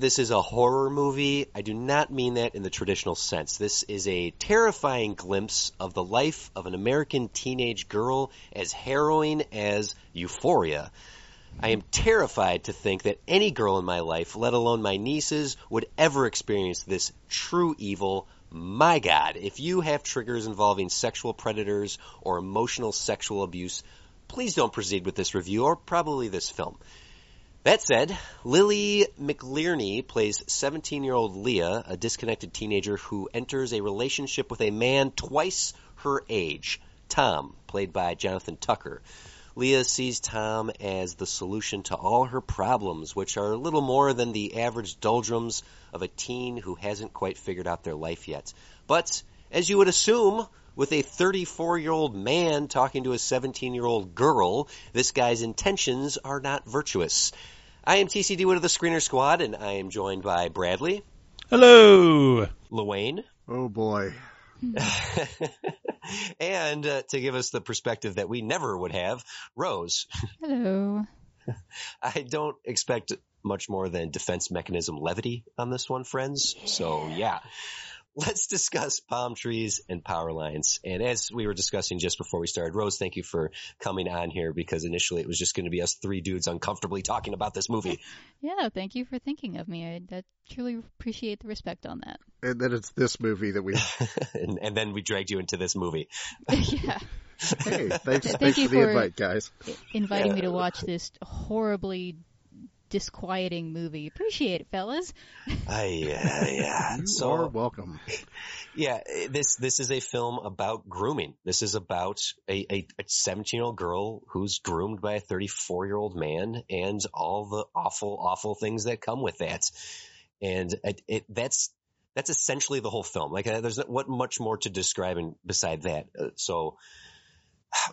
This is a horror movie, I do not mean that in the traditional sense. This is a terrifying glimpse of the life of an American teenage girl as harrowing as Euphoria. I am terrified to think that any girl in my life, let alone my nieces, would ever experience this true evil. My God, if you have triggers involving sexual predators or emotional sexual abuse, please don't proceed with this review or probably this film. That said, Lily McInerny plays 17 year old Leah, a disconnected teenager who enters a relationship with a man twice her age, Tom, played by Jonathan Tucker. Leah sees Tom as the solution to all her problems, which are little more than the average doldrums of a teen who hasn't quite figured out their life yet. But, as you would assume, with a 34 year old man talking to a 17 year old girl, this guy's intentions are not virtuous. I am TCD Wood of the Screener Squad, and I am joined by Bradley, Hello. Luane, Oh boy. and uh, to give us the perspective that we never would have, Rose. Hello. I don't expect much more than defense mechanism levity on this one, friends. So yeah. Let's discuss palm trees and power lines. And as we were discussing just before we started, Rose, thank you for coming on here because initially it was just going to be us three dudes uncomfortably talking about this movie. Yeah, thank you for thinking of me. I, I truly appreciate the respect on that. And then it's this movie that we, and, and then we dragged you into this movie. yeah, hey, thanks, Thank thanks you for the for- invite, guys. inviting me to watch this horribly disquieting movie. Appreciate it, fellas. I, uh, yeah. You so, are welcome. Yeah, this this is a film about grooming. This is about a a 17 year old girl who's groomed by a 34 year old man, and all the awful awful things that come with that. And it, it that's that's essentially the whole film. Like, uh, there's not what much more to describe and beside that. Uh, so,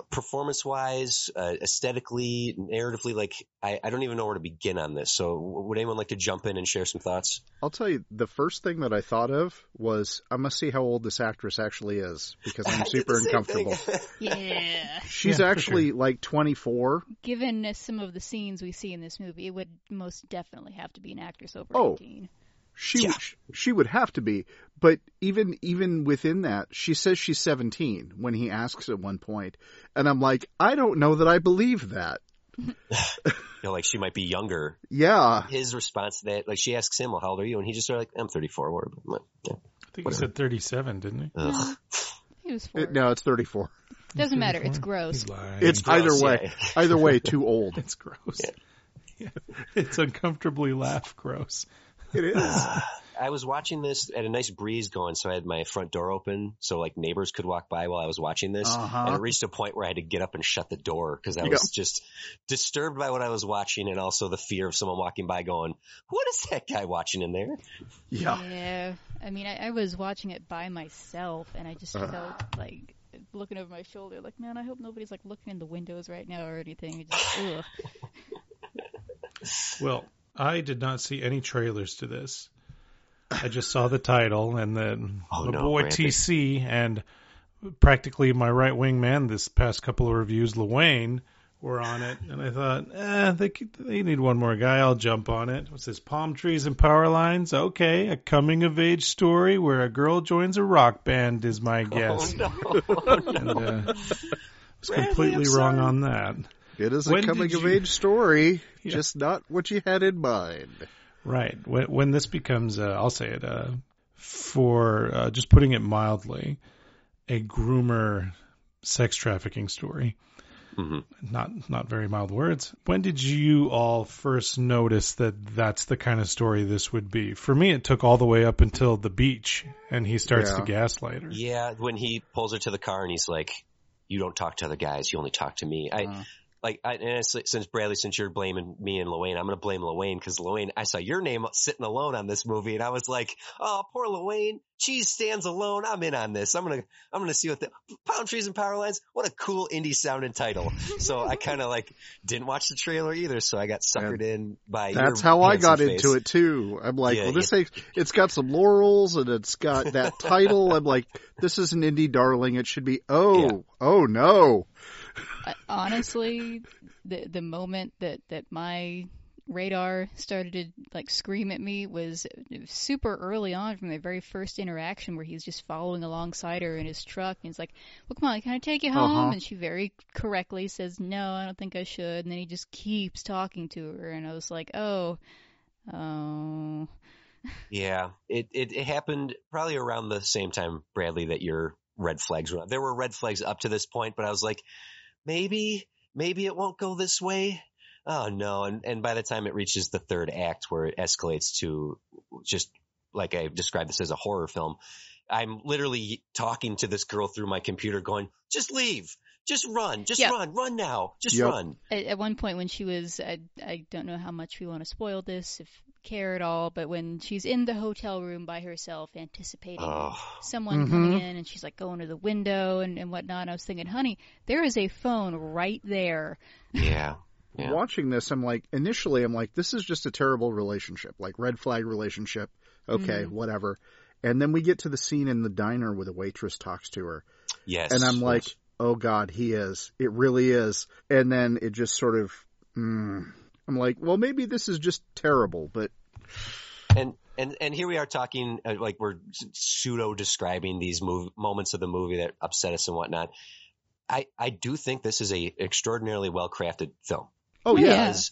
performance wise, uh, aesthetically, narratively, like I, I don't even know where to begin on this. So, would anyone like to jump in and share some thoughts? I'll tell you, the first thing that I thought of was I must see how old this actress actually is because I I'm super uncomfortable. Yeah. She's Yeah, for actually like 24. Given uh, some of the scenes we see in this movie, it would most definitely have to be an actress over Oh. 18. She Yeah. she would have to be, but even even within that, she says she's 17 when he asks at one point, and I'm like, I don't know that I believe that. You know, like she might be younger Yeah, his response to that, like she asks him, well, "How old are you?" And he just sort of like, "I'm 34." Whatever. I'm like, yeah. I think he said 37, didn't he? Ugh. It was four. It- no, it's 34. Doesn't matter. It's gross. He's lying. It's gross, either way, yeah. either way, too old. It's gross. Yeah. It's uncomfortably laugh gross. It is. I was watching this at a nice breeze going, so I had my front door open, so like neighbors could walk by while I was watching this. Uh-huh. And it reached a point where I had to get up and shut the door because I Yeah. was just disturbed by what I was watching, and also the fear of someone walking by going, "What is that guy watching in there?" Yeah. Yeah. I mean, I, I was watching it by myself, and I just Uh. felt like looking over my shoulder, like, man, I hope nobody's like looking in the windows right now or anything. It just, ugh. Well, I did not see any trailers to this. I just saw the title and then Oh, my no, boy Randy. TC and practically my right wing man this past couple of reviews, Luane, were on it. And I thought, eh, they, could- they need one more guy. I'll jump on it. What's this? Palm trees and power lines? Okay. A coming of age story where a girl joins a rock band is my guess. Oh no! And, uh, I was Randy, completely wrong on that. It is a coming of you... age story, Yeah. just not what you had in mind. Right. When, when this becomes, uh, I'll say it, uh, for uh, just putting it mildly, a groomer sex trafficking story. hmm Not not very mild words. When did you all first notice that that's the kind of story this would be? For me, it took all the way up until the beach, and he starts Yeah. to gaslight her. Yeah, when he pulls her to the car and he's like, "You don't talk to other guys. You only talk to me." I Uh. Like, I, and since Bradley, since you're blaming me and Luane, I'm going to blame Luane because Luane, I saw your name sitting alone on this movie, and I was like, "Oh, poor Luane. Cheese stands alone. I'm in on this. I'm gonna, I'm gonna see what the Palm Trees and Power Lines. What a cool indie sounding title." So I kind of like didn't watch the trailer either, so I got suckered in by. That's how I got face. into it too. I'm like, Yeah, well, this ain't, it's got some laurels and it's got that title. I'm like, this is an indie darling. It should be. Oh, Yeah. oh, oh no. Honestly, the the moment that that my radar started to like scream at me was super early on from the very first interaction where he's just following alongside her in his truck and he's like, "Well, come on, can I take you home?" Uh-huh. And she very correctly says, "No, I don't think I should." And then he just keeps talking to her, and I was like, "Oh, oh." Yeah, it, it it happened probably around the same time, Bradley, that your red flags were. There were red flags up to this point, but I was like, maybe, maybe it won't go this way. Oh no! And and by the time it reaches the third act, where it escalates to just like I described this as a horror film, I'm literally talking to this girl through my computer, going, "Just leave, just run, just Yeah. run, run now, just Yep. run." At, at one point when she was, I, I don't know how much we want to spoil this, if care at all, but when she's in the hotel room by herself, anticipating Oh, someone Mhm. coming in, and she's like going to the window and, and whatnot. I was thinking, honey, there is a phone right there. yeah, yeah. Watching this, I'm like, initially, I'm like, this is just a terrible relationship, like red flag relationship. Okay, Mhm. whatever. And then we get to the scene in the diner where the waitress talks to her. Yes, and I'm like, yes. oh God, he is. It really is. And then it just sort of, mm, I'm like, well, maybe this is just terrible, but and and and here we are talking uh, like we're pseudo describing these move, moments of the movie that upset us and whatnot. I I do think this is a extraordinarily well crafted film. oh Yeah. yeah, Because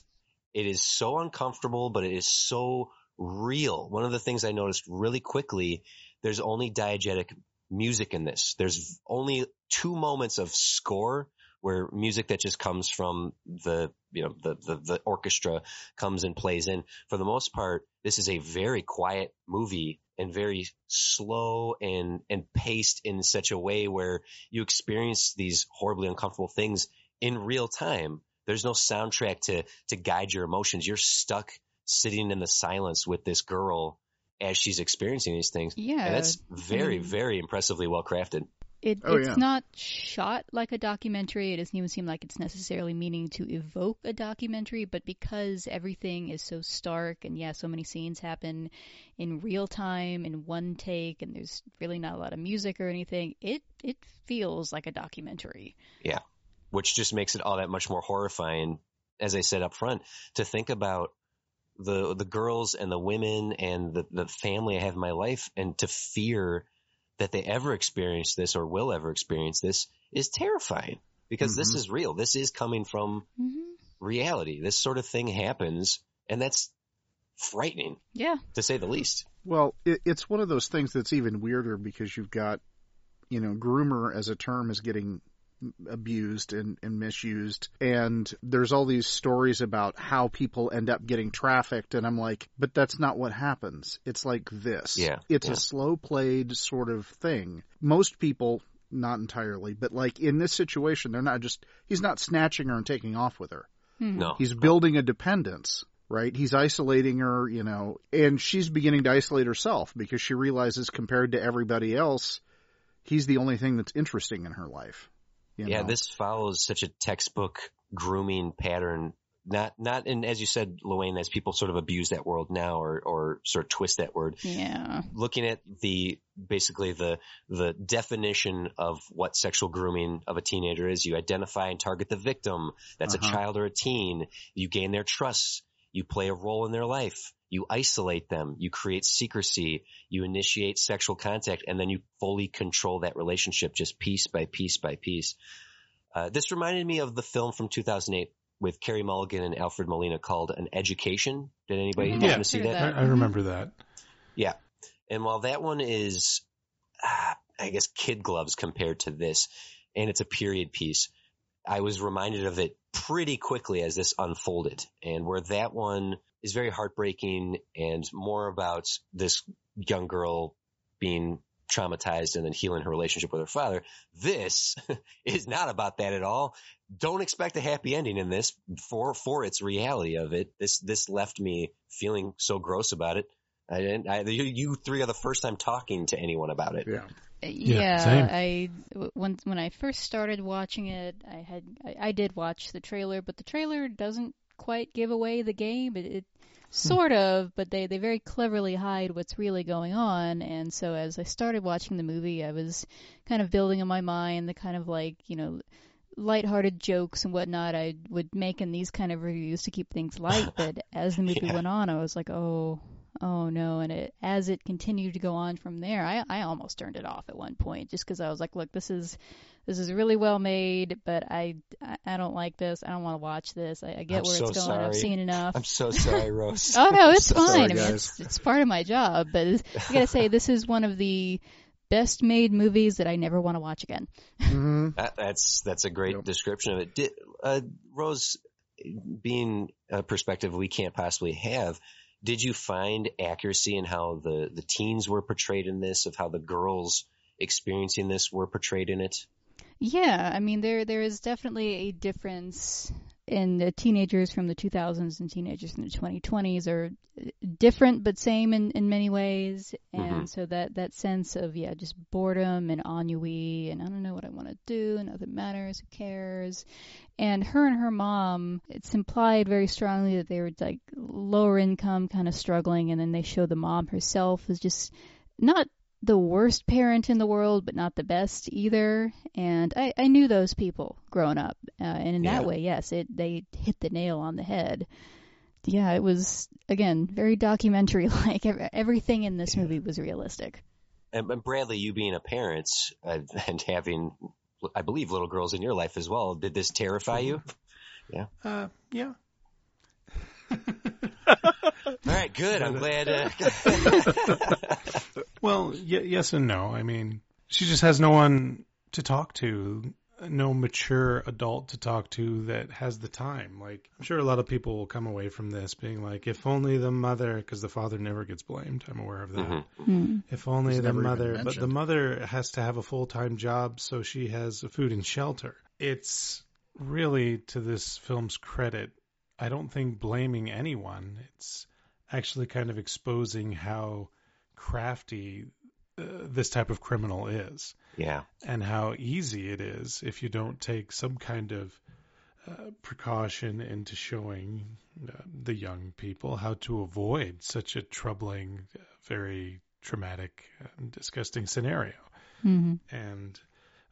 it is so uncomfortable, but it is so real. One of the things I noticed really quickly, there's only diegetic music in this. There's only two moments of score where music that just comes from the, you know, the, the, the orchestra comes and plays in. For the most part, this is a very quiet movie and very slow and, and paced in such a way where you experience these horribly uncomfortable things in real time. There's no soundtrack to, to guide your emotions. You're stuck sitting in the silence with this girl as she's experiencing these things. Yeah. And that's very, mean- very impressively well crafted. It, Oh, it's yeah. not shot like a documentary. It doesn't even seem like it's necessarily meaning to evoke a documentary, but because everything is so stark and yeah, so many scenes happen in real time in one take and there's really not a lot of music or anything, it it feels like a documentary. Yeah, which just makes it all that much more horrifying. As I said up front, to think about the the girls and the women and the the family I have in my life, and to fear that they ever experience this or will ever experience this is terrifying because this Mhm. is real. This is coming from hmm reality. This sort of thing happens, and that's frightening Yeah. to say the least. Well, it, it's one of those things that's even weirder because you've got, you know, groomer as a term is getting abused and, and misused. And there's all these stories about how people end up getting trafficked. And I'm like, but that's not what happens. It's like this. Yeah, It's yeah. a slow played sort of thing. Most people, not entirely, but like in this situation, they're not just, he's not snatching her and taking off with her. Mhm. No, He's building a dependence, right? He's isolating her, you know, and she's beginning to isolate herself because she realizes compared to everybody else, he's the only thing that's interesting in her life. You yeah, know? this follows such a textbook grooming pattern. Not, not, and as you said, Luane, as people sort of abuse that word now or, or sort of twist that word, Yeah. looking at the, basically the, the definition of what sexual grooming of a teenager is, you identify and target the victim. That's Uh-huh. a child or a teen. You gain their trust. You play a role in their life. You isolate them. You create secrecy. You initiate sexual contact and then you fully control that relationship just piece by piece by piece. Uh, this reminded me of the film from 2008 with Carey Mulligan and Alfred Molina called An Education. Did anybody Mhm. happen Yeah. to see that? that. I, I remember that. Yeah. And while that one is, ah, I guess, kid gloves compared to this, and it's a period piece, I was reminded of it pretty quickly as this unfolded and where that one is very heartbreaking and more about this young girl being traumatized and then healing her relationship with her father. This is not about that at all. Don't expect a happy ending in this for, for its reality of it. This, this left me feeling so gross about it. I didn't, I, you, you three are the first time talking to anyone about it. Yeah. Uh, yeah, same. I when when I first started watching it, I had I, I did watch the trailer, but the trailer doesn't quite give away the game. It, it hmm. sort of, but they they very cleverly hide what's really going on. And so as I started watching the movie, I was kind of building in my mind the kind of like you know lighthearted jokes and whatnot I would make in these kind of reviews to keep things light. But as the movie Yeah. went on, I was like, oh, oh no. And it, as it continued to go on from there, I, I almost turned it off at one point just because I was like, look, this is, this is really well made, but I, I, I don't like this. I don't want to watch this. I, I get I'm where so it's going. I've seen enough. I'm so sorry, Rose. Oh no, it's So fine. sorry, I mean, it's it's part of my job, but I gotta say, this is one of the best made movies that I never want to watch again. hmm That, that's that's a great Yep. description of it. Did, uh, Rose, being a perspective we can't possibly have, did you find accuracy in how the the teens were portrayed in this, of how the girls experiencing this were portrayed in it? Yeah, I mean there there is definitely a difference in the teenagers from the 2000s and teenagers from the 2020s are uh, different but same in, in many ways and Mhm. so that that sense of yeah just boredom and ennui and I don't know what I want to do nothing matters who cares and her and her mom it's implied very strongly that they were like lower income kind of struggling and then they show the mom herself as just not the worst parent in the world, but not the best either. And I, I knew those people growing up, uh, and in Yeah. that way, yes, it they hit the nail on the head. Yeah, it was again very documentary like. Everything in this movie was realistic. And, and Bradley, you being a parent uh, and having, I believe, little girls in your life as well, did this terrify you? Yeah. Uh, yeah. All right, good. I'm glad. Uh, Well, y- yes and no. I mean, she just has no one to talk to, no mature adult to talk to that has the time. Like, I'm sure a lot of people will come away from this being like, if only the mother, because the father never gets blamed. I'm aware of that. Mhm. Hmm. If only It's the mother, but the mother has to have a full time job so she has food and shelter. It's really to this film's credit. I don't think blaming anyone. It's actually kind of exposing how crafty uh, this type of criminal is yeah. and how easy it is if you don't take some kind of uh, precaution into showing uh, the young people how to avoid such a troubling, uh, very traumatic, and disgusting scenario. hmm And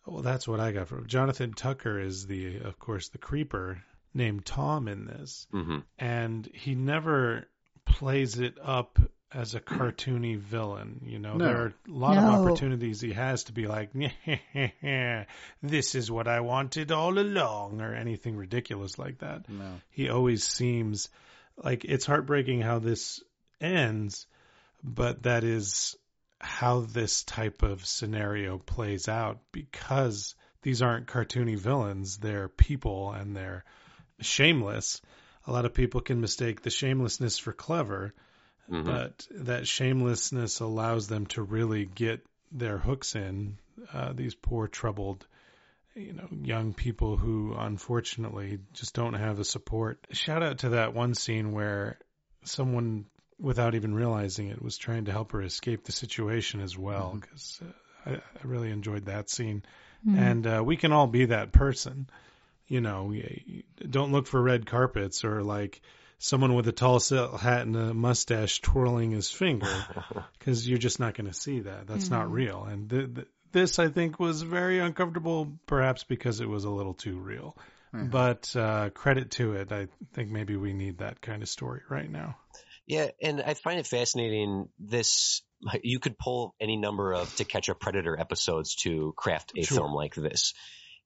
well, that's what I got from Jonathan Tucker is the, of course, the creeper named Tom in this, hmm and he never plays it up as a cartoony villain. You know, No. there are a lot of opportunities he has to be like, "This is what I wanted all along," or anything ridiculous like that. No. He always seems like it's heartbreaking how this ends, but that is how this type of scenario plays out because these aren't cartoony villains, they're people and they're shameless. A lot of people can mistake the shamelessness for clever, hmm but that shamelessness allows them to really get their hooks in. Uh, these poor, troubled, you know, young people who unfortunately just don't have the support. Shout out to that one scene where someone, without even realizing it, was trying to help her escape the situation as well. Because uh, I, I really enjoyed that scene, and uh, we can all be that person. You know, don't look for red carpets or like someone with a tall hat and a mustache twirling his finger because you're just not going to see that. That's not real. And th- th- this, I think, was very uncomfortable, perhaps because it was a little too real. But uh, credit to it, I think maybe we need that kind of story right now. Yeah, and I find it fascinating. This you could pull any number of To Catch a Predator episodes to craft a Sure. film like this,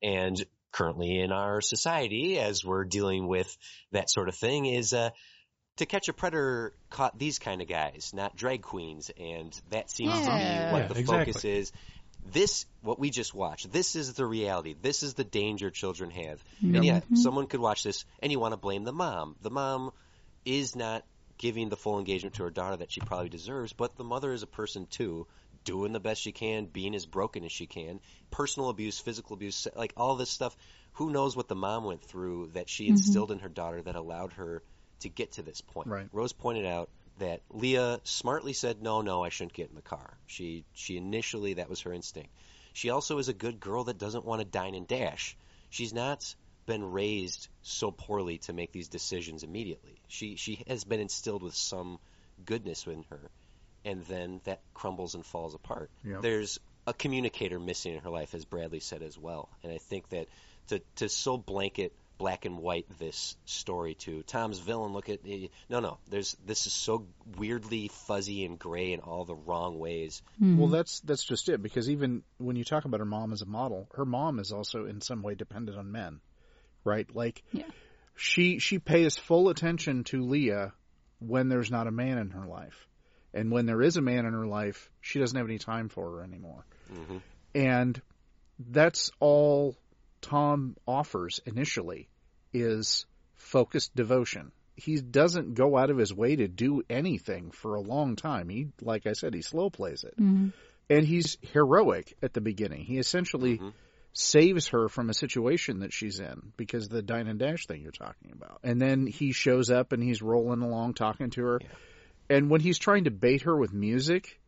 and currently in our society, as we're dealing with that sort of thing, is uh, To Catch a Predator caught these kind of guys, not drag queens, and that seems to be what Yeah, the exactly. focus is. this what we just watched this is the reality. This is the danger children have. And yeah someone could watch this and you want to blame the mom. The mom is not giving the full engagement to her daughter that she probably deserves but the mother is a person too doing the best she can being as broken as she can personal abuse physical abuse like all this stuff who knows what the mom went through that she mm-hmm. instilled in her daughter that allowed her to get to this point Right. rose pointed out that Leah smartly said, "No, no, I shouldn't get in the car." She she initially that was her instinct. She also is a good girl that doesn't want to dine and dash. She's not been raised so poorly to make these decisions immediately. She she has been instilled with some goodness in her, and then that crumbles and falls apart. Yep. There's a communicator missing in her life, as Bradley said as well, and I think that to to so blanket black and white this story to Tom's villain. Look at eh, no, no. There's this is so weirdly fuzzy and gray in all the wrong ways. Hmm. Well, that's that's just it. Because even when you talk about her mom as a model, her mom is also in some way dependent on men, right? Like Yeah. she she pays full attention to Leah when there's not a man in her life, and when there is a man in her life, she doesn't have any time for her anymore. Mhm. And that's all Tom offers initially is focused devotion. He doesn't go out of his way to do anything for a long time. He, like I said, he slow plays it. Mhm. And he's heroic at the beginning. He essentially Mhm. saves her from a situation that she's in because of the dine and dash thing you're talking about. And then he shows up and he's rolling along talking to her. Yeah. And when he's trying to bait her with music,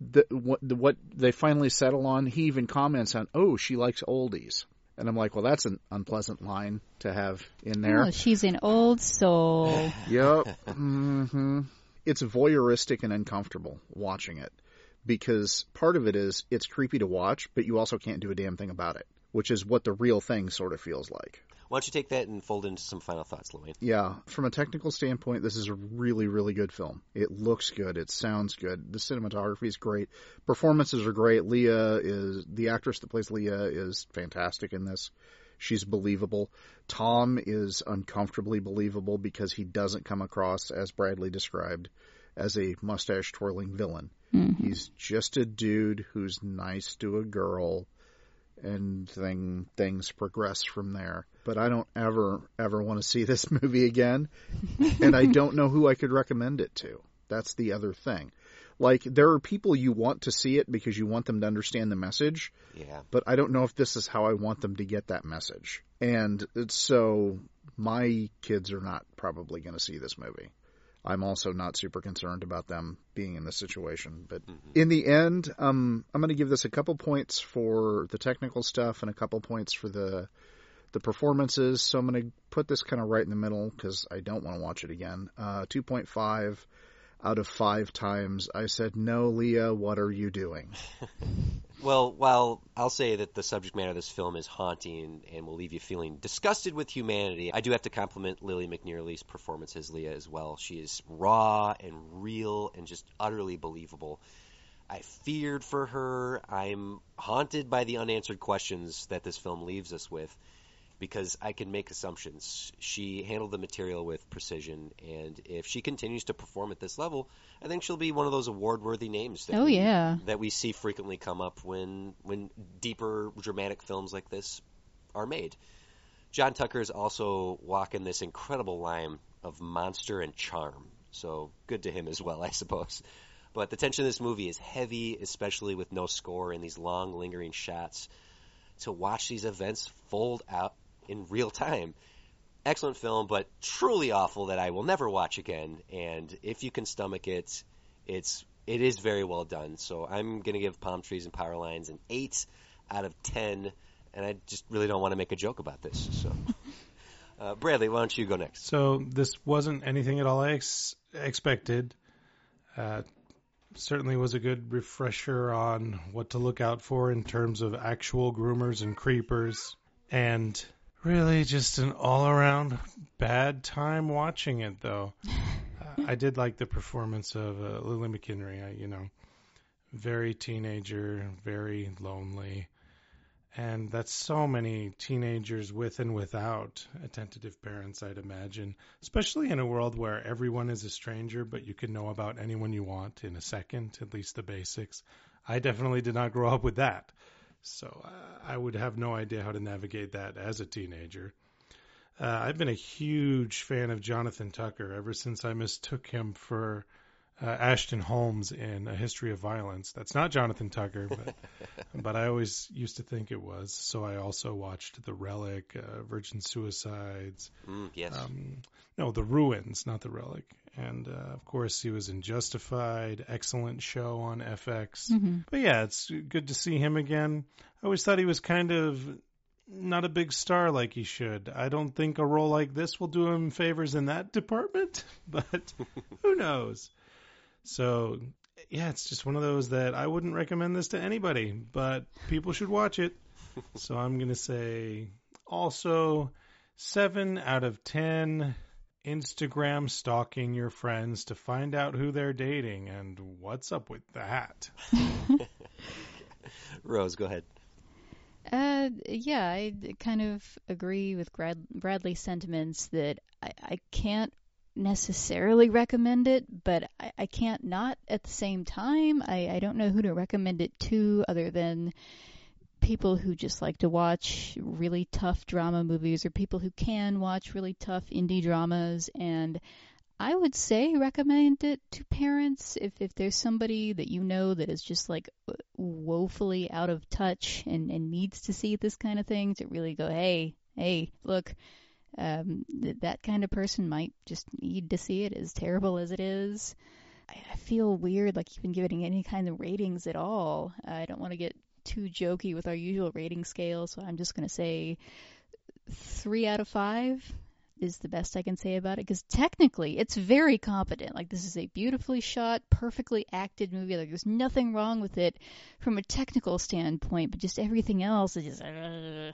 the, what, the, what they finally settle on, he even comments on, "Oh, she likes oldies." And I'm like, "Well, that's an unpleasant line to have in there." Oh, she's an old soul. Yep. hmm It's voyeuristic and uncomfortable watching it because part of it is it's creepy to watch, but you also can't do a damn thing about it, which is what the real thing sort of feels like. Why don't you take that and fold into some final thoughts, Lorraine? Yeah, from a technical standpoint, this is a really, really good film. It looks good. It sounds good. The cinematography is great. Performances are great. Leah is the actress that plays Leah is fantastic in this. She's believable. Tom is uncomfortably believable because he doesn't come across, as Bradley described, as a mustache twirling villain. Mm-hmm. He's just a dude who's nice to a girl and then things progress from there. But I don't ever ever want to see this movie again, and I don't know who I could recommend it to. That's the other thing. Like there are people you want to see it because you want them to understand the message, Yeah. but I don't know if this is how I want them to get that message. And it's- so my kids are not probably going to see this movie. I'm also not super concerned about them being in this situation. But in the end, um, I'm going to give this a couple points for the technical stuff and a couple points for the the performances. So I'm going to put this kind of right in the middle because I don't want to watch it again. Uh, 2.5 out of five times I said, "No, Leah, what are you doing?" Well, while I'll say that the subject matter of this film is haunting and will leave you feeling disgusted with humanity, I do have to compliment Lily McInerny's performance as Leah as well. She is raw and real and just utterly believable. I feared for her. I'm haunted by the unanswered questions that this film leaves us with because I can make assumptions. She handled the material with precision, and if she continues to perform at this level, I think she'll be one of those award-worthy names. That Oh, we- yeah. that we see frequently come up when when deeper dramatic films like this are made. John Tucker is also walking this incredible line of monster and charm, so good to him as well, I suppose. But the tension of this movie is heavy, especially with no score and these long, lingering shots. To watch these events fold out in real time. Excellent film, but truly awful that I will never watch again. And if you can stomach it, it's it is very well done. So I'm gonna give Palm Trees and Power Lines an eight out of ten, and I just really don't want to make a joke about this. So, uh, Bradley, why don't you go next? So this wasn't anything at all I ex- expected. Uh, certainly was a good refresher on what to look out for in terms of actual groomers and creepers, and really just an all-around bad time watching it. Though uh, I did like the performance of uh, Lily McKinley. I, you know, very teenager, very lonely. And that's so many teenagers with and without attentive parents, I'd imagine, especially in a world where everyone is a stranger, but you can know about anyone you want in a second, at least the basics. I definitely did not grow up with that. So uh, I would have no idea how to navigate that as a teenager. Uh, I've been a huge fan of Jonathan Tucker ever since I mistook him for uh, Ashton Holmes in A History of Violence. That's not Jonathan Tucker, but but I always used to think it was. So I also watched The Relic, uh, Virgin Suicides. Mm, yes. Um, no, The Ruins, not The Relic. And uh, of course, he was in Justified. Excellent show on FX. Mm-hmm. But yeah, it's good to see him again. I always thought he was kind of not a big star like he should. I don't think a role like this will do him favors in that department, but who knows? So, yeah, it's just one of those that I wouldn't recommend this to anybody, but people should watch it. so I'm going to say also 7 out of 10 Instagram stalking your friends to find out who they're dating and what's up with that. Rose, go ahead. Uh, yeah, I kind of agree with Brad- Bradley's sentiments that I, I can't necessarily recommend it, but I, I can't not at the same time. I, I don't know who to recommend it to other than people who just like to watch really tough drama movies or people who can watch really tough indie dramas. And I would say recommend it to parents if if there's somebody that you know that is just like woefully out of touch and and needs to see this kind of thing to really go hey hey look um th- that kind of person might just need to see it as terrible as it is. I, I feel weird like even giving any kind of ratings at all. I don't want to get too jokey with our usual rating scale so I'm just going to say 3 out of 5 is the best I can say about it because technically it's very competent. Like this is a beautifully shot, perfectly acted movie. Like there's nothing wrong with it from a technical standpoint, but just everything else is just. Uh,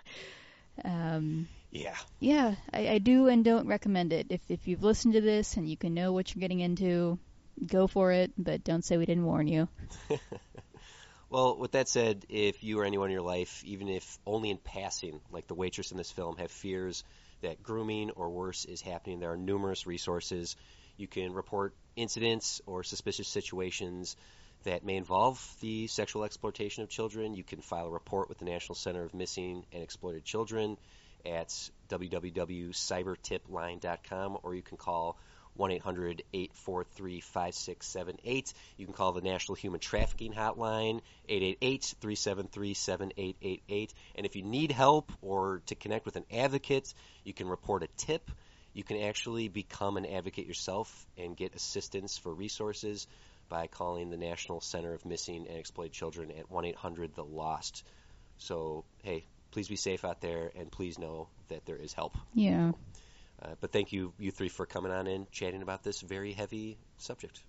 um, Yeah. yeah, I, I do and don't recommend it. If if you've listened to this and you can know what you're getting into, go for it. But don't say we didn't warn you. Well, with that said, if you or anyone in your life, even if only in passing, like the waitress in this film, have fears that grooming or worse is happening, there are numerous resources. You can report incidents or suspicious situations that may involve the sexual exploitation of children. You can file a report with the National Center of Missing and Exploited Children at www.cybertipline.com or you can call 1-800-843-5678. You can call the National Human Trafficking Hotline, 888-373-7888. And if you need help or to connect with an advocate, you can report a tip. You can actually become an advocate yourself and get assistance for resources by calling the National Center of Missing and Exploited Children at 1-800-THE-LOST. So, hey, please be safe out there and please know that there is help. Yeah. Uh, but thank you, you three, for coming on and chatting about this very heavy subject.